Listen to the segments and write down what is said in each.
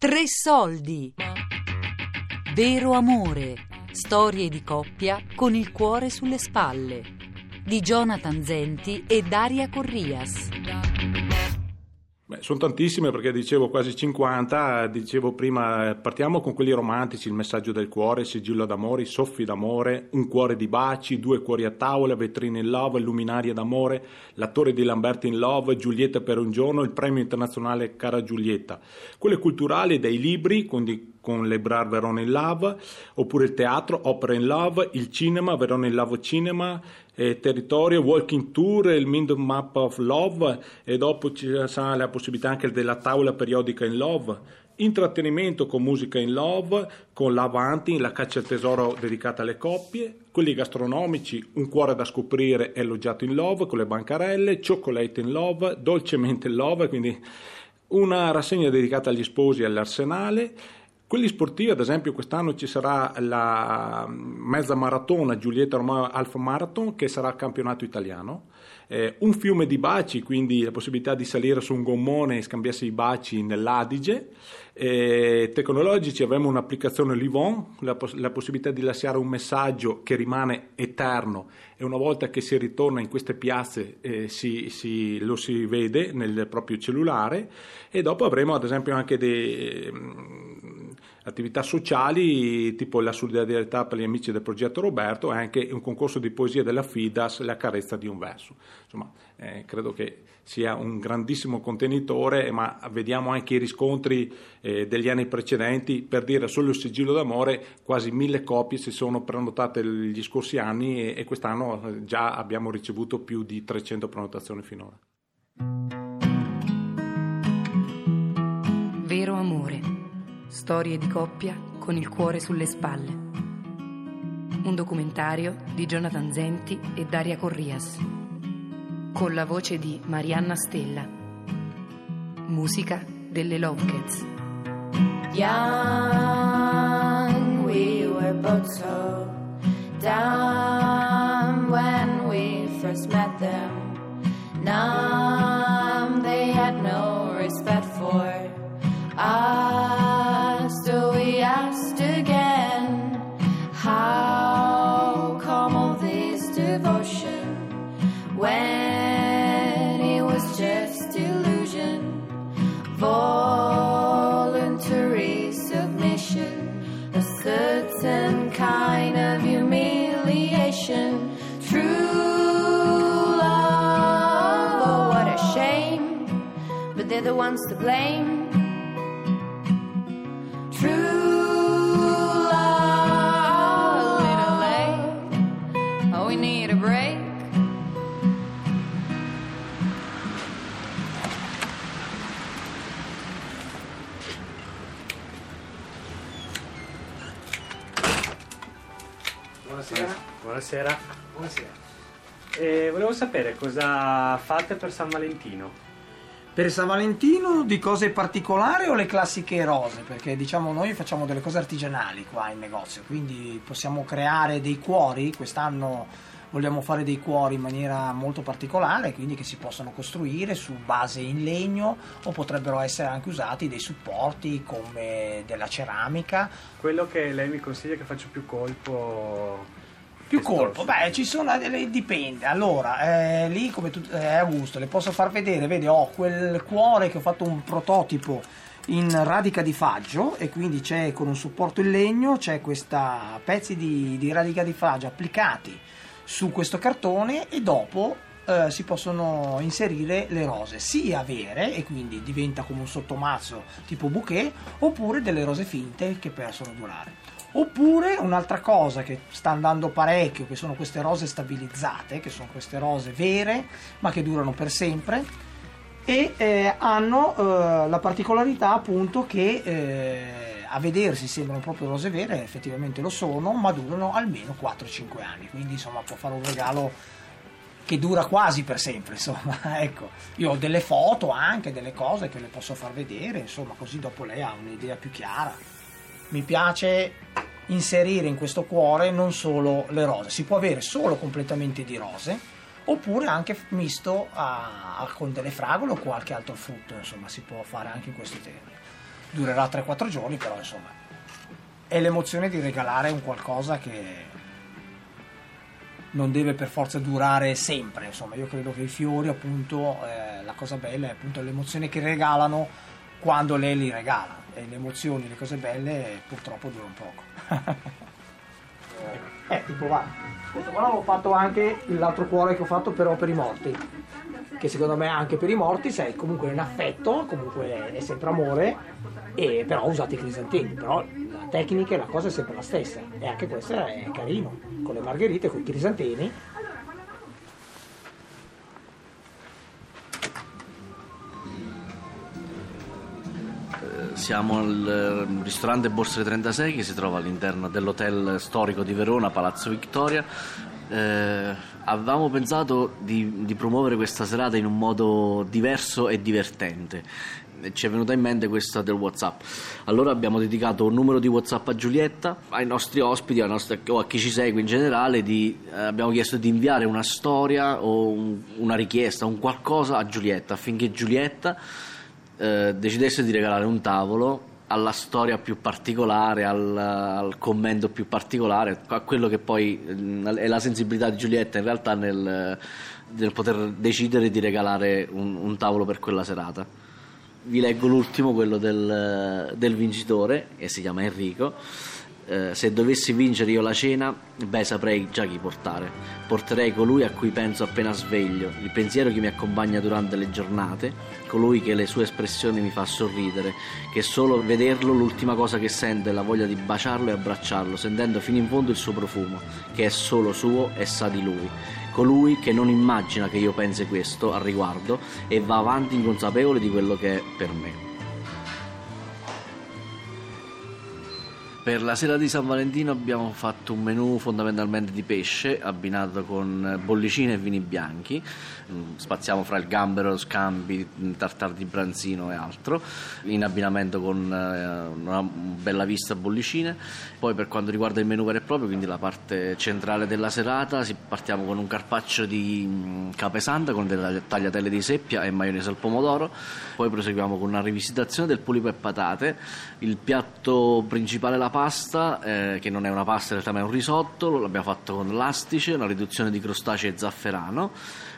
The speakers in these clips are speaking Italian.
Tre soldi. Vero amore. Storie di coppia con il cuore sulle spalle. Di Jonathan Zenti e Daria Corrias. Sono tantissime perché dicevo quasi 50, dicevo prima partiamo con quelli romantici, il messaggio del cuore, il sigillo d'amore, i soffi d'amore, un cuore di baci, due cuori a tavola, vetrine in love, luminaria d'amore, l'attore di Lamberti in love, Giulietta per un giorno, il premio internazionale Cara Giulietta. Quelle culturali dei libri, quindi con le Brar Verona in Love, oppure il teatro, Opera in Love, il cinema, Verona in Love Cinema, eh, territorio, Walking Tour, il Mind Map of Love e dopo ci sarà la possibilità anche della tavola periodica in Love. Intrattenimento con musica in love, con l'Avanti, la caccia al tesoro dedicata alle coppie, quelli gastronomici, un cuore da scoprire elogiato in love con le bancarelle, Chocolate in love, dolcemente in love, quindi una rassegna dedicata agli sposi e all'arsenale quelli sportivi, ad esempio, quest'anno ci sarà la mezza maratona Giulietta Romano Alfa Marathon che sarà campionato italiano. Eh, un fiume di baci, quindi la possibilità di salire su un gommone e scambiarsi i baci nell'Adige. Eh, tecnologici avremo un'applicazione Livon, la, poss- la, possibilità di lasciare un messaggio che rimane eterno e una volta che si ritorna in queste piazze eh, si, si, lo si vede nel proprio cellulare e dopo avremo ad esempio anche dei attività sociali tipo la solidarietà per gli amici del progetto Roberto e anche un concorso di poesia della FIDAS, La carezza di un verso. Insomma, eh, credo che sia un grandissimo contenitore, ma vediamo anche i riscontri eh, degli anni precedenti, per dire solo il sigillo d'amore, quasi mille copie si sono prenotate gli scorsi anni e, e quest'anno già abbiamo ricevuto più di 300 prenotazioni finora. Vero amore Storie di coppia con il cuore sulle spalle. Un documentario di Jonathan Zenti e Daria Corrias. Con la voce di Marianna Stella. Musica delle Lovecats. Young, we were both so ones to blame. True love, little late. Oh, we need a break. Buonasera. Buonasera. Buonasera. Eh, volevo sapere cosa fate per San Valentino. Per San Valentino di cose particolari o le classiche rose? Perché diciamo noi facciamo delle cose artigianali qua in negozio, quindi possiamo creare dei cuori, quest'anno vogliamo fare dei cuori in maniera molto particolare, quindi che si possono costruire su base in legno o potrebbero essere anche usati dei supporti come della ceramica. Quello che lei mi consiglia che faccio più colpo più colpo, beh, ci sono, eh, dipende. Allora, eh, lì come tu, eh, a gusto, le posso far vedere, vedi, ho quel cuore che ho fatto un prototipo in radica di faggio e quindi c'è con un supporto in legno, c'è questa pezzi di, di radica di faggio applicati su questo cartone e dopo eh, si possono inserire le rose sia vere e quindi diventa come un sottomazzo tipo bouquet oppure delle rose finte che possono durare. Oppure un'altra cosa che sta andando parecchio, che sono queste rose stabilizzate, che sono queste rose vere, ma che durano per sempre e eh, hanno eh, la particolarità appunto che eh, a vedersi sembrano proprio rose vere, effettivamente lo sono, ma durano almeno 4-5 anni, quindi insomma può fare un regalo che dura quasi per sempre, insomma, ecco. Io ho delle foto anche, delle cose che le posso far vedere, insomma, così dopo lei ha un'idea più chiara mi piace inserire in questo cuore non solo le rose, si può avere solo completamente di rose oppure anche misto a, a, con delle fragole o qualche altro frutto, insomma si può fare anche in questo termine. durerà 3-4 giorni, però insomma è l'emozione di regalare un qualcosa che non deve per forza durare sempre, insomma io credo che i fiori appunto, eh, la cosa bella è appunto l'emozione che regalano quando lei li regala e le emozioni, le cose belle purtroppo durano poco. eh, tipo va. Questo qua l'avevo fatto anche l'altro cuore che ho fatto però per i morti. Che secondo me anche per i morti sei comunque in affetto, comunque è sempre amore, e però usate i crisantemi, però la tecnica e la cosa è sempre la stessa. E anche questo è carino, con le margherite, con i crisantemi. Siamo al eh, ristorante Borse 36 che si trova all'interno dell'hotel storico di Verona, Palazzo Victoria. Eh, avevamo pensato di, di promuovere questa serata in un modo diverso e divertente ci è venuta in mente questa del WhatsApp. Allora abbiamo dedicato un numero di WhatsApp a Giulietta, ai nostri ospiti nostra, o a chi ci segue in generale. Di, eh, abbiamo chiesto di inviare una storia o un, una richiesta, un qualcosa a Giulietta affinché Giulietta eh, decidesse di regalare un tavolo alla storia più particolare, al, al, commento più particolare, a quello che poi eh, è la sensibilità di Giulietta in realtà nel, nel poter decidere di regalare un, un tavolo per quella serata vi leggo l'ultimo, quello del, del vincitore, che si chiama Enrico. Eh, se dovessi vincere io la cena, beh, saprei già chi portare. Porterei colui a cui penso appena sveglio, il pensiero che mi accompagna durante le giornate, colui che le sue espressioni mi fa sorridere, che solo vederlo l'ultima cosa che sente è la voglia di baciarlo e abbracciarlo, sentendo fino in fondo il suo profumo, che è solo suo e sa di lui colui che non immagina che io pensi questo al riguardo e va avanti inconsapevole di quello che è per me. Per la sera di San Valentino abbiamo fatto un menù fondamentalmente di pesce abbinato con bollicine e vini bianchi, mm, spaziamo fra il gambero, scambi, tartar di branzino e altro, in abbinamento con eh, una bella vista bollicine. Poi per quanto riguarda il menù vero e proprio, quindi la parte centrale della serata, partiamo con un carpaccio di mm, capesanta con delle tagliatelle di seppia e maionese al pomodoro, poi proseguiamo con una rivisitazione del polipo e patate, il piatto principale la pasta, eh, che non è una pasta in realtà ma è un risotto, l'abbiamo fatto con l'astice, una riduzione di crostacei e zafferano.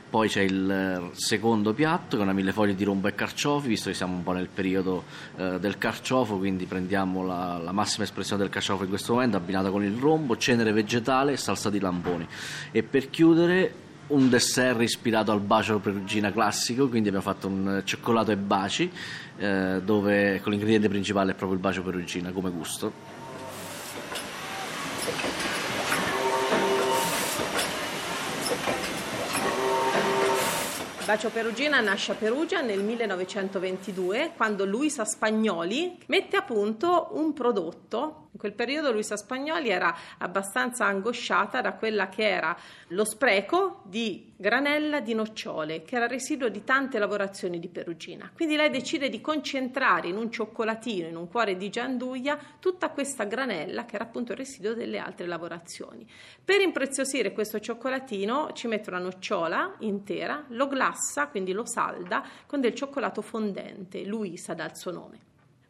Poi c'è il eh, secondo piatto che è una millefoglie di rombo e carciofi, visto che siamo un po' nel periodo eh, del carciofo, quindi prendiamo la, la, massima espressione del carciofo in questo momento, abbinata con il rombo, cenere vegetale e salsa di lamponi. E per chiudere un dessert ispirato al bacio perugina classico, quindi abbiamo fatto un cioccolato e baci, eh, dove l'ingrediente principale è proprio il bacio perugina come gusto. Bacio Perugina nasce a Perugia nel 1922 quando Luisa Spagnoli mette a punto un prodotto. In quel periodo Luisa Spagnoli era abbastanza angosciata da quella che era lo spreco di granella di nocciole, che era residuo di tante lavorazioni di Perugina. Quindi lei decide di concentrare in un cioccolatino, in un cuore di gianduia, tutta questa granella che era appunto il residuo delle altre lavorazioni. Per impreziosire questo cioccolatino ci mette una nocciola intera, lo glassa, quindi lo salda, con del cioccolato fondente, Luisa dal suo nome.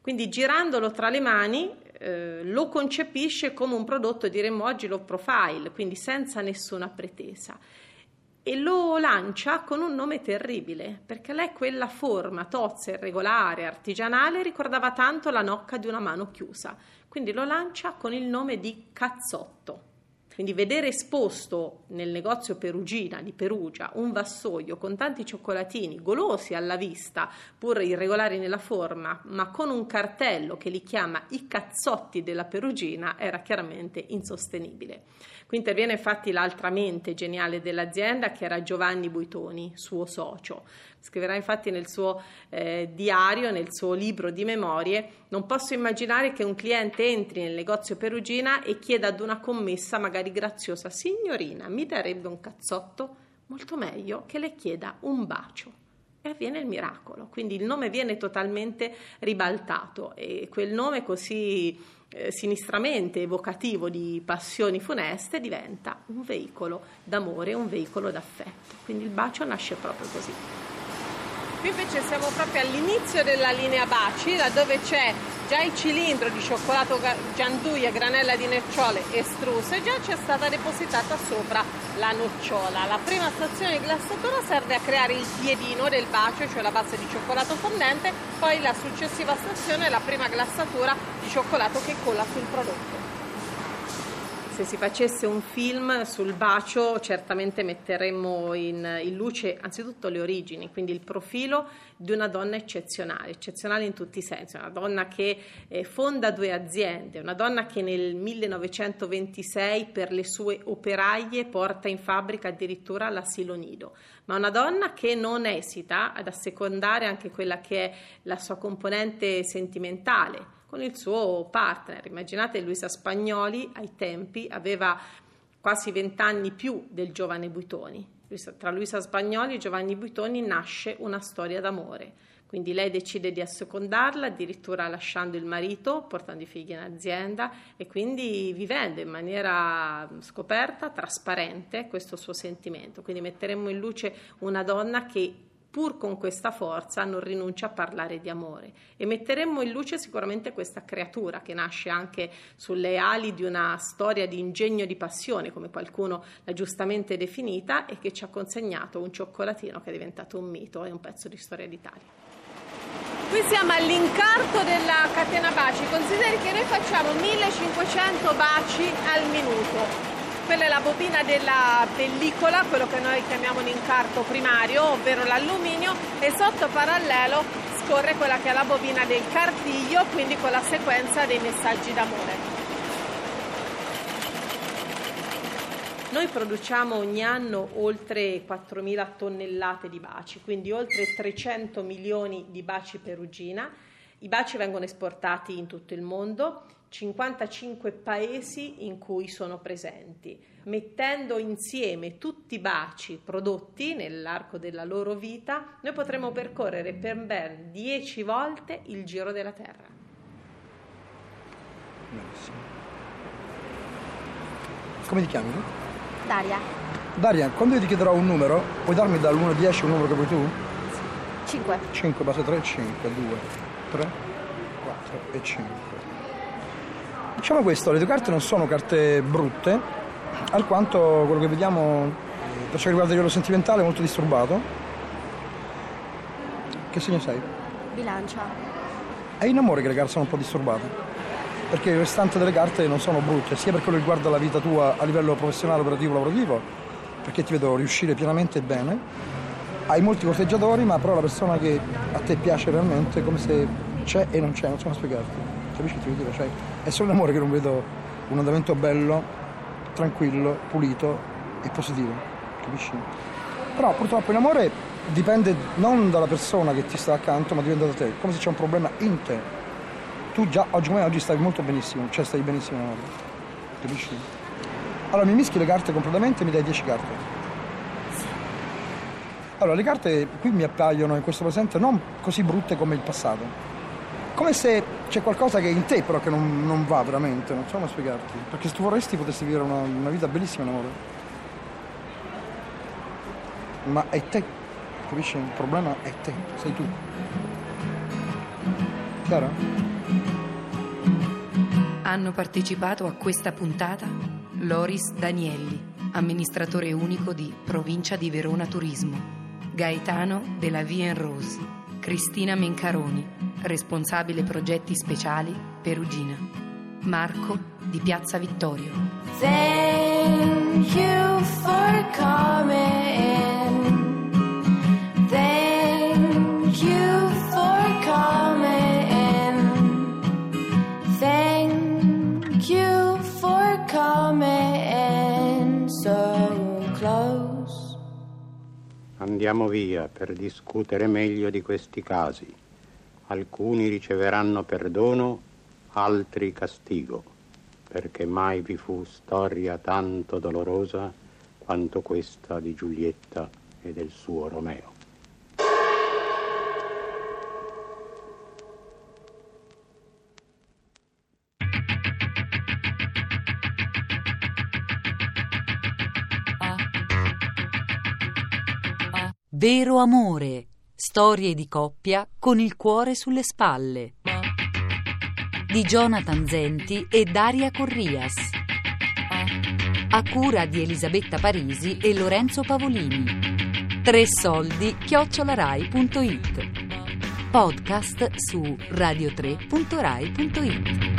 Quindi girandolo tra le mani eh, lo concepisce come un prodotto, diremmo oggi low profile, quindi senza nessuna pretesa e lo lancia con un nome terribile, perché lei quella forma tozza, irregolare, artigianale ricordava tanto la nocca di una mano chiusa, quindi lo lancia con il nome di cazzotto. Quindi vedere esposto nel negozio Perugina di Perugia un vassoio con tanti cioccolatini golosi alla vista, pur irregolari nella forma, ma con un cartello che li chiama i cazzotti della Perugina, era chiaramente insostenibile. Qui interviene infatti l'altra mente geniale dell'azienda che era Giovanni Buitoni, suo socio. Scriverà infatti nel suo eh, diario, nel suo libro di memorie, non posso immaginare che un cliente entri nel negozio Perugina e chieda ad una commessa magari graziosa, signorina, mi darebbe un cazzotto? Molto meglio che le chieda un bacio e avviene il miracolo. Quindi il nome viene totalmente ribaltato e quel nome così eh, sinistramente evocativo di passioni funeste diventa un veicolo d'amore, un veicolo d'affetto. Quindi il bacio nasce proprio così. Qui invece siamo proprio all'inizio della linea Baci, laddove c'è già il cilindro di cioccolato gianduia, granella di nocciole estruse, già c'è stata depositata sopra la nocciola. La prima stazione di glassatura serve a creare il piedino del bacio, cioè la base di cioccolato fondente, poi la successiva stazione è la prima glassatura di cioccolato che colla sul prodotto se si facesse un film sul bacio certamente metteremmo in, in, luce anzitutto le origini, quindi il profilo di una donna eccezionale, eccezionale in tutti i sensi, una donna che eh, fonda due aziende, una donna che nel 1926 per le sue operaie porta in fabbrica addirittura l'asilo nido, ma una donna che non esita ad assecondare anche quella che è la sua componente sentimentale con il suo partner. Immaginate Luisa Spagnoli ai tempi aveva quasi vent'anni più del giovane Buitoni. Tra Luisa Spagnoli e Giovanni Buitoni nasce una storia d'amore. Quindi lei decide di assecondarla, addirittura lasciando il marito, portando i figli in azienda e quindi vivendo in maniera scoperta, trasparente questo suo sentimento. Quindi metteremmo in luce una donna che pur con questa forza non rinuncia a parlare di amore. E metteremmo in luce sicuramente questa creatura che nasce anche sulle ali di una storia di ingegno e di passione, come qualcuno l'ha giustamente definita, e che ci ha consegnato un cioccolatino che è diventato un mito e un pezzo di storia d'Italia. Qui siamo all'incarto della catena baci, consideri che noi facciamo 1500 baci al minuto quella è la bobina della pellicola, quello che noi chiamiamo un incarto primario, ovvero l'alluminio, e sotto parallelo scorre quella che è la bobina del cartiglio, quindi con la sequenza dei messaggi d'amore. Noi produciamo ogni anno oltre 4.000 tonnellate di baci, quindi oltre 300 milioni di baci perugina. I baci vengono esportati in tutto il mondo 55 paesi in cui sono presenti, mettendo insieme tutti i baci prodotti nell'arco della loro vita, noi potremo percorrere per ben 10 volte il giro della Terra. Benissimo. Come ti chiami? Daria. Daria, quando io ti chiederò un numero, puoi darmi dall'1 al 10 un numero che vuoi tu? 5. 5, base 3, 5, 2, 3, 4 e 5. Diciamo questo, le tue carte non sono carte brutte, alquanto quello che vediamo per ciò che riguarda il livello sentimentale è molto disturbato. Che segno sei? Bilancia. È in amore che le carte sono un po' disturbate, perché il restante delle carte non sono brutte, sia per quello che riguarda la vita tua a livello professionale, operativo, lavorativo, perché ti vedo riuscire pienamente bene. Hai molti corteggiatori, ma però la persona che a te piace realmente è come se c'è e non c'è, non so come spiegarti. Capisci che ti dire? Cioè, è solo in amore che non vedo un andamento bello, tranquillo, pulito e positivo, capisci? Però purtroppo in amore dipende non dalla persona che ti sta accanto, ma dipende da te, come se c'è un problema in te. Tu già oggi come oggi stai molto benissimo, cioè stai benissimo in amore, capisci? Allora mi mischi le carte completamente e mi dai 10 carte. Allora, le carte qui mi appaiono in questo presente non così brutte come il passato come se c'è qualcosa che in te però che non, non va veramente, non so come spiegarti. Perché se tu vorresti potessi vivere una, una vita bellissima in amore. Ma è te, capisci? Il problema è te, sei tu. Chiaro? Hanno partecipato a questa puntata Loris Danielli, amministratore unico di Provincia di Verona Turismo, Gaetano della Vie en Rose, Cristina Mencaroni, responsabile progetti speciali Perugina. Marco di Piazza Vittorio. Thank you for coming. Andiamo via per discutere meglio di questi casi alcuni riceveranno perdono, altri castigo, perché mai vi fu storia tanto dolorosa quanto questa di Giulietta e del suo Romeo. Vero amore Storie di coppia con il cuore sulle spalle. Di Jonathan Zenti e Daria Corrias. A cura di Elisabetta Parisi e Lorenzo Pavolini. Tre soldi chiocciolarai.it. Podcast su radio3.rai.it.